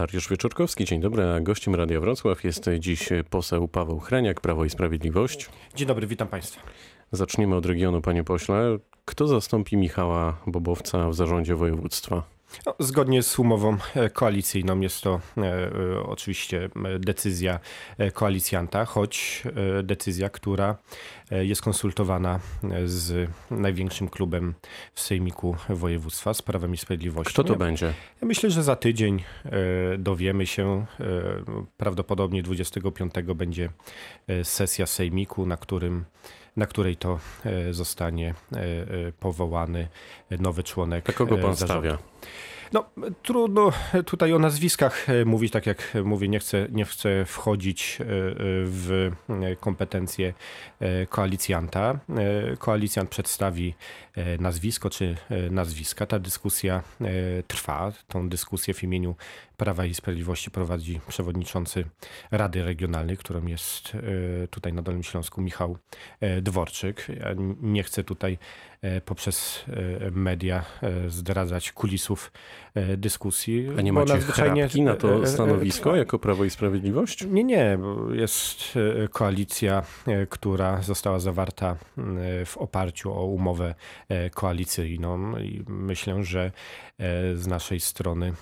Dariusz Wieczorkowski, dzień dobry. A gościem Radia Wrocław jest dziś poseł Paweł Hreniak, Prawo i Sprawiedliwość. Dzień dobry, witam Państwa. Zaczniemy od regionu, panie pośle. Kto zastąpi Michała Bobowca w zarządzie województwa? No, zgodnie z umową e, koalicyjną jest to e, e, oczywiście decyzja koalicjanta, choć decyzja, która jest konsultowana z największym klubem w Sejmiku Województwa z Prawem i Sprawiedliwością. Kto to ja, będzie? Ja myślę, że za tydzień dowiemy się. Prawdopodobnie 25 będzie sesja Sejmiku, na którym na której to zostanie powołany nowy członek. A kogo pan stawia? No, trudno tutaj o nazwiskach e, mówić, tak jak mówię, nie chcę, nie chcę wchodzić e, w kompetencje e, koalicjanta. Koalicjant przedstawi nazwisko czy nazwiska. Ta dyskusja trwa. Tą dyskusję w imieniu Prawa i Sprawiedliwości prowadzi przewodniczący Rady Regionalnej, którą jest tutaj na Dolnym Śląsku Michał Dworczyk. Ja nie chcę tutaj poprzez media zdradzać kulisów dyskusji. A nie macie nadzwyczajnie... na to stanowisko jako Prawo i Sprawiedliwość? Nie, nie. Jest koalicja, która została zawarta w oparciu o umowę koalicyjną i myślę, że z naszej strony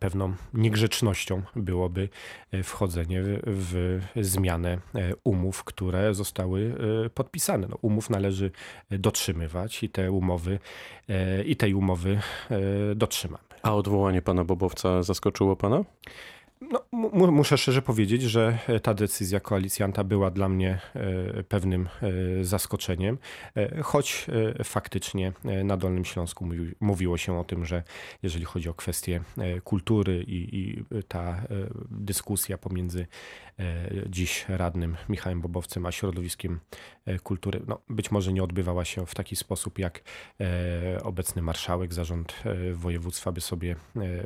pewną niegrzecznością byłoby e, wchodzenie w zmianę e, umów, które zostały e, podpisane. No, umów należy dotrzymywać i te umowy i tej umowy dotrzymamy. A odwołanie pana Bobowca zaskoczyło pana? No, muszę szczerze powiedzieć, że e, ta decyzja koalicjanta była dla mnie e, pewnym e, zaskoczeniem, choć faktycznie na Dolnym Śląsku mówiło się o tym, że jeżeli chodzi o kwestie kultury i, i ta dyskusja pomiędzy dziś radnym Michałem Bobowcem a środowiskiem kultury, no, być może nie odbywała się w taki sposób, jak obecny marszałek, zarząd województwa by sobie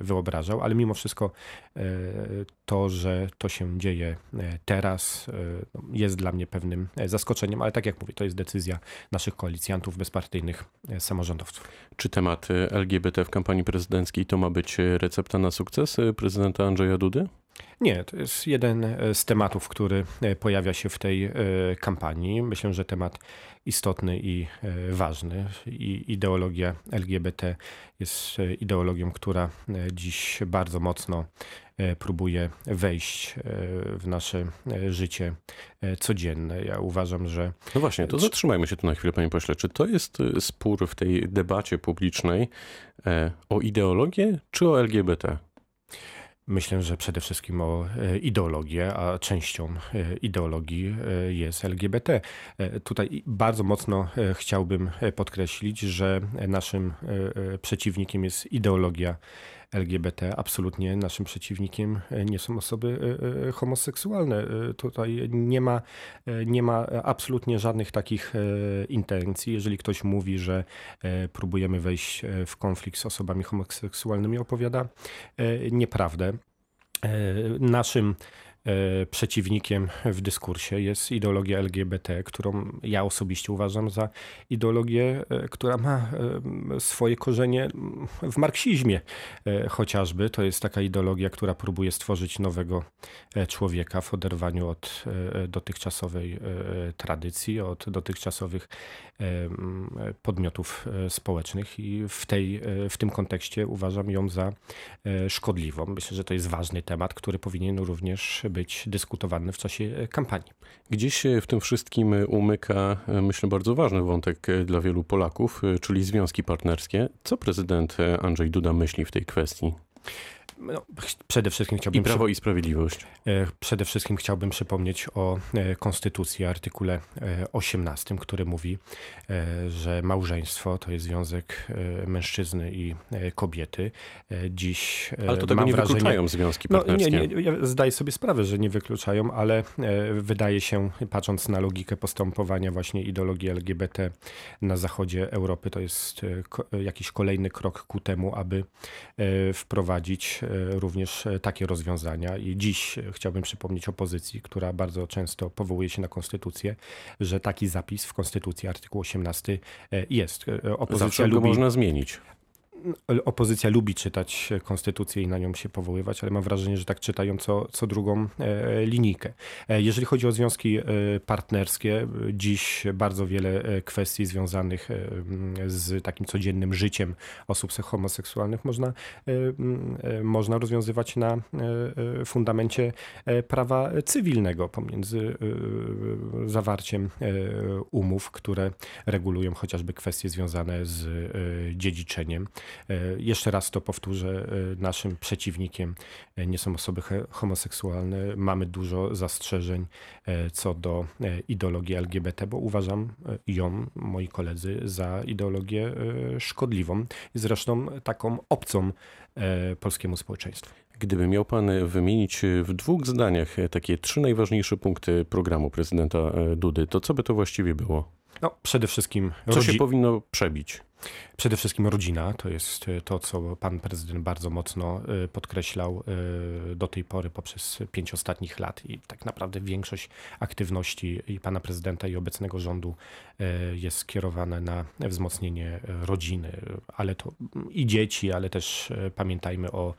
wyobrażał, ale mimo wszystko to, że to się dzieje e, teraz, e, jest dla mnie pewnym e, zaskoczeniem, ale tak jak mówię, to jest decyzja naszych koalicjantów, bezpartyjnych samorządowców. Czy temat LGBT w kampanii prezydenckiej to ma być recepta na sukces prezydenta Andrzeja Dudy? Nie, to jest jeden z tematów, który pojawia się w tej kampanii. Myślę, że temat istotny i ważny. I ideologia LGBT jest ideologią, która dziś bardzo mocno próbuje wejść e, w nasze e, życie codzienne. Ja uważam, że. No właśnie, to zatrzymajmy się tu na chwilę, panie pośle. Czy to jest spór w tej debacie publicznej o ideologię czy o LGBT? Myślę, że przede wszystkim o ideologię, a częścią ideologii jest LGBT. Tutaj bardzo mocno chciałbym podkreślić, że naszym przeciwnikiem jest ideologia LGBT. Absolutnie naszym przeciwnikiem e, nie są osoby e, e, homoseksualne. Tutaj nie ma, nie ma absolutnie żadnych takich intencji. Jeżeli ktoś mówi, że próbujemy wejść w konflikt z osobami homoseksualnymi, opowiada nieprawdę. Naszym przeciwnikiem w dyskursie jest ideologia LGBT, którą ja osobiście uważam za ideologię, e, która ma e, swoje korzenie w marksizmie chociażby. To jest taka ideologia, która próbuje stworzyć nowego człowieka w oderwaniu od dotychczasowej tradycji, od dotychczasowych podmiotów społecznych i w, tej, w tym kontekście uważam ją za szkodliwą. Myślę, że to jest ważny temat, który powinien również być dyskutowany w czasie e, kampanii. Gdzieś w tym wszystkim umyka, e, myślę, bardzo ważny wątek e, dla wielu Polaków, czyli związki partnerskie. Co prezydent Andrzej Duda myśli w tej kwestii? No, przede wszystkim chciałbym... I Prawo i Sprawiedliwość. E, przede wszystkim chciałbym przypomnieć o e, Konstytucji, artykule 18, e, który mówi, że małżeństwo to jest związek mężczyzny i kobiety. Dziś Ale to tego nie wrażenie... wykluczają związki partnerskie. No, nie, nie, ja zdaję sobie sprawę, że nie wykluczają, ale wydaje się, patrząc na logikę postępowania właśnie ideologii LGBT na zachodzie Europy, to jest jakiś kolejny krok ku temu, aby wprowadzić również takie rozwiązania i dziś chciałbym przypomnieć opozycji, która bardzo często powołuje się na konstytucję, że taki zapis w konstytucji, artykuł 18 jest. Opozycja Zawsze lubi... go można zmienić. Opozycja lubi czytać konstytucję i na nią się powoływać, ale mam wrażenie, że tak czytają co, co drugą e, linijkę. E, jeżeli chodzi o związki partnerskie, dziś bardzo wiele kwestii związanych z takim codziennym życiem osób homoseksualnych można, można rozwiązywać na fundamencie prawa cywilnego pomiędzy zawarciem umów, które regulują chociażby kwestie związane z dziedziczeniem. E, jeszcze raz to powtórzę, e, naszym przeciwnikiem e, nie są osoby homoseksualne. Mamy dużo zastrzeżeń co do ideologii LGBT, bo uważam ją, moi koledzy, za ideologię szkodliwą i zresztą taką obcą polskiemu społeczeństwu. Gdyby miał pan wymienić w dwóch zdaniach takie trzy najważniejsze punkty programu prezydenta Dudy, to co by to właściwie było? No, przede wszystkim. Co się powinno przebić? Przede wszystkim rodzina to jest e, to, co pan prezydent bardzo mocno e, podkreślał e, do tej pory poprzez pięć ostatnich lat i tak naprawdę większość aktywności i pana prezydenta i obecnego rządu jest skierowane na wzmocnienie rodziny, ale to i dzieci, ale też pamiętajmy o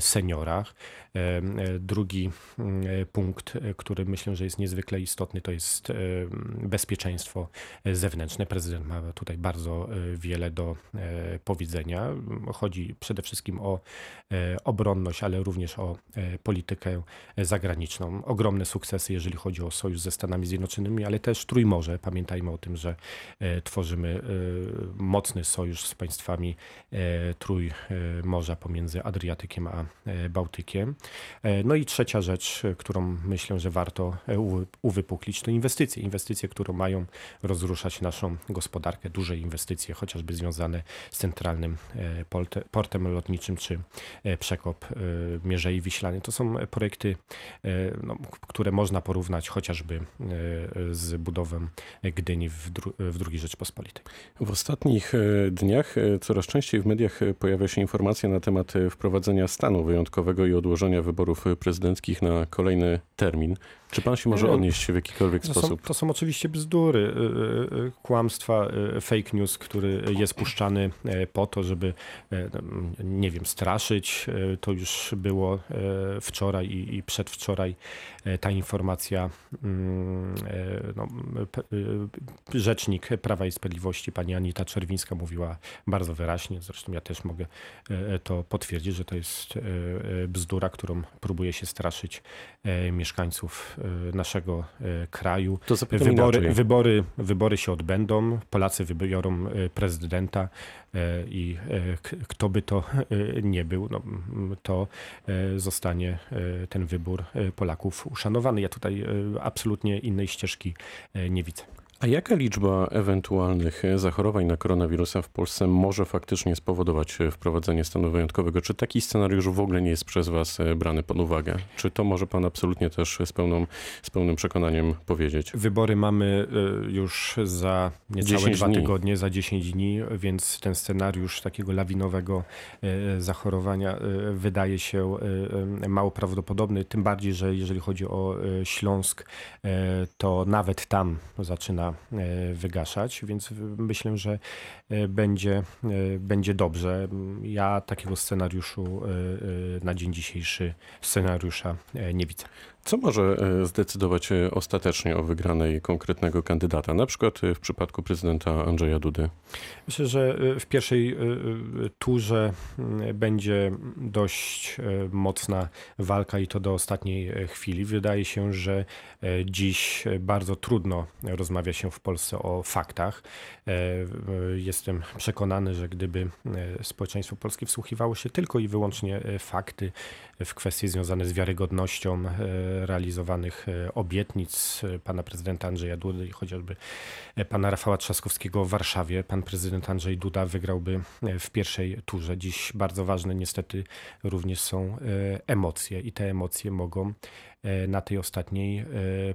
seniorach. Drugi punkt, który myślę, że jest niezwykle istotny, to jest bezpieczeństwo zewnętrzne. Prezydent ma tutaj bardzo wiele do E, powiedzenia. Chodzi przede wszystkim o e, obronność, ale również o e, politykę zagraniczną. Ogromne sukcesy, jeżeli chodzi o sojusz ze Stanami Zjednoczonymi, ale też Trójmorze. Pamiętajmy o tym, że tworzymy mocny sojusz z państwami Trójmorza pomiędzy Adriatykiem a Bałtykiem. No i trzecia rzecz, którą myślę, że warto uwypuklić, to inwestycje. Inwestycje, które mają rozruszać naszą gospodarkę, duże inwestycje, chociażby związane związane z centralnym e, portem lotniczym czy e, przekop e, Mierzei Wiślany. To są projekty, no, które można porównać chociażby z budową Gdyni w, dru w II Rzeczpospolitej. W ostatnich dniach coraz częściej w mediach pojawia się informacja na temat wprowadzenia stanu wyjątkowego i odłożenia wyborów prezydenckich na kolejny termin. Czy pan się może odnieść w jakikolwiek to sposób? Są, to są oczywiście bzdury, y, y, y, kłamstwa, fake news, który jest puszczany po to, żeby, nie wiem, straszyć. To już było wczoraj i przedwczoraj ta informacja. Mm, no, rzecznik Prawa i Sprawiedliwości, pani Anita Czerwińska mówiła bardzo wyraźnie, zresztą ja też mogę to potwierdzić, że to jest bzdura, którą próbuje się straszyć mieszkańców naszego y, kraju. Wybory, wybory, wybory się odbędą, Polacy wybiorą y, prezydenta i kto by to nie był, no, to zostanie ten wybór Polaków uszanowany. Ja tutaj absolutnie innej ścieżki nie widzę. A jaka liczba ewentualnych zachorowań na koronawirusa w Polsce może faktycznie spowodować wprowadzenie stanu wyjątkowego? Czy taki scenariusz w ogóle nie jest przez Was e, brany pod uwagę? Czy to może Pan absolutnie też z, pełną, z pełnym przekonaniem powiedzieć? Wybory mamy e, już za niecałe dwa dni. tygodnie, za 10 dni, więc ten scenariusz takiego lawinowego e, zachorowania wydaje się mało prawdopodobny. Tym bardziej, że jeżeli chodzi o Śląsk, to nawet tam zaczyna E, wygaszać, więc myślę, że e, będzie, e, będzie dobrze. Ja takiego scenariuszu na dzień dzisiejszy scenariusza nie widzę. Co może zdecydować ostatecznie o wygranej konkretnego kandydata, na przykład w przypadku prezydenta Andrzeja Dudy? Myślę, że w pierwszej turze będzie dość mocna walka i to do ostatniej chwili. Wydaje się, że dziś bardzo trudno rozmawia się w Polsce o faktach. E, jestem przekonany, że gdyby e, społeczeństwo polskie wsłuchiwało się tylko i wyłącznie e, fakty w kwestie związane z wiarygodnością realizowanych obietnic pana prezydenta Andrzeja Dudy i chociażby pana Rafała Trzaskowskiego w Warszawie, pan prezydent Andrzej Duda wygrałby w pierwszej turze. Dziś bardzo ważne niestety również są emocje i te emocje mogą E, na tej ostatniej e,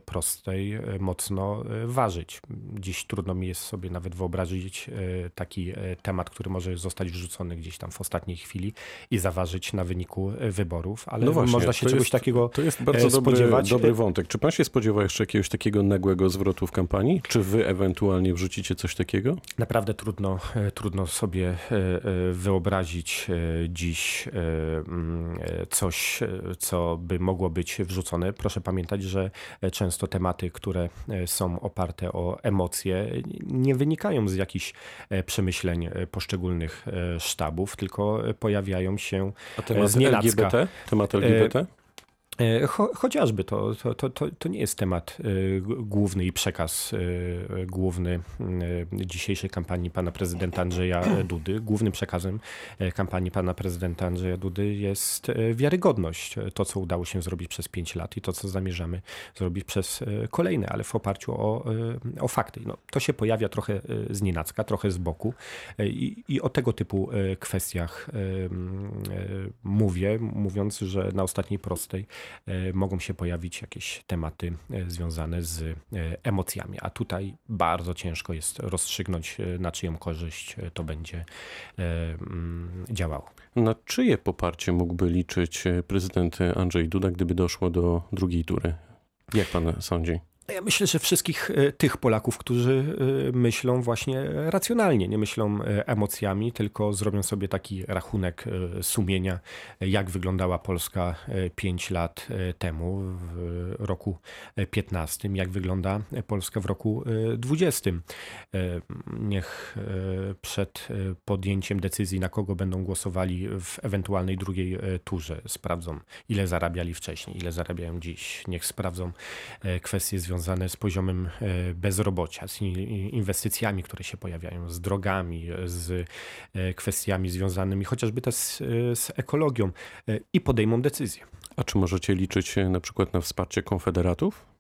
prostej e, mocno ważyć. Dziś trudno mi jest sobie nawet wyobrazić taki temat, który może zostać wrzucony gdzieś tam w ostatniej chwili i zaważyć na wyniku wyborów, ale no właśnie, można się czegoś jest, takiego To jest bardzo spodziewać. spodziewać. Dobry wątek. Czy pan się spodziewa jeszcze jakiegoś takiego nagłego zwrotu w kampanii? Czy wy ewentualnie wrzucicie coś takiego? Naprawdę trudno, e, trudno sobie e, e, wyobrazić dziś mm, coś, co by mogło być wrzucone. Proszę pamiętać, że często tematy, które są oparte o emocje, nie wynikają z jakichś przemyśleń poszczególnych sztabów, tylko pojawiają się A temat z LGBT? Temat LGBT? E, cho, chociażby to, to, to, to nie jest temat e, główny i przekaz e, główny dzisiejszej kampanii pana prezydenta Andrzeja Dudy. Głównym przekazem kampanii pana prezydenta Andrzeja Dudy jest wiarygodność. To, co udało się zrobić przez pięć lat i to, co zamierzamy zrobić przez kolejne, ale w oparciu o, o fakty. No, to się pojawia trochę z nienacka, trochę z boku i, o tego typu kwestiach mówię, mówiąc, że na ostatniej prostej mogą się pojawić jakieś tematy e, związane z e, emocjami. A tutaj bardzo ciężko jest rozstrzygnąć, na czyją korzyść to będzie mm, działało. Na czyje poparcie mógłby liczyć prezydent Andrzej Duda, gdyby doszło do drugiej tury? Jak pan sądzi? Ja myślę, że wszystkich e, tych Polaków, którzy e, myślą właśnie racjonalnie, nie myślą e, emocjami, tylko zrobią sobie taki rachunek sumienia, jak wyglądała Polska 5 lat temu, w roku 15, jak wygląda Polska w roku 20. Niech przed podjęciem decyzji, na kogo będą głosowali w ewentualnej drugiej turze, sprawdzą, ile zarabiali wcześniej, ile zarabiają dziś. Niech sprawdzą kwestie związane związane z poziomem e, bezrobocia, z inwestycjami, które się pojawiają, z drogami, z e, kwestiami związanymi chociażby też z, z ekologią e, i podejmą decyzję. A czy możecie liczyć na przykład na wsparcie konfederatów?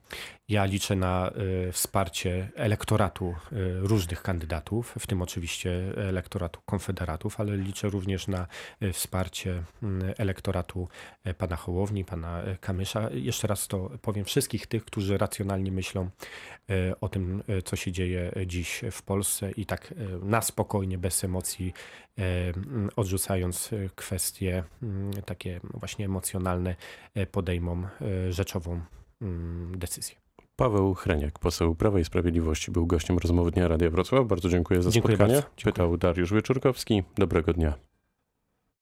Ja liczę na y, wsparcie elektoratu y, różnych kandydatów, w tym oczywiście elektoratu konfederatów, ale liczę również na y, wsparcie elektoratu pana Hołowni, pana Kamysza. Jeszcze raz to powiem, wszystkich tych, którzy racjonalnie myślą o tym, co się dzieje dziś w Polsce i tak na spokojnie, bez emocji, odrzucając kwestie takie właśnie emocjonalne, podejmą rzeczową decyzję. Paweł Hreniak, poseł Prawa i Sprawiedliwości, był gościem rozmowy Dnia Radia Wrocław. Bardzo dziękuję za dziękuję spotkanie. Bardzo. Pytał Dariusz Wieczorkowski. Dobrego dnia.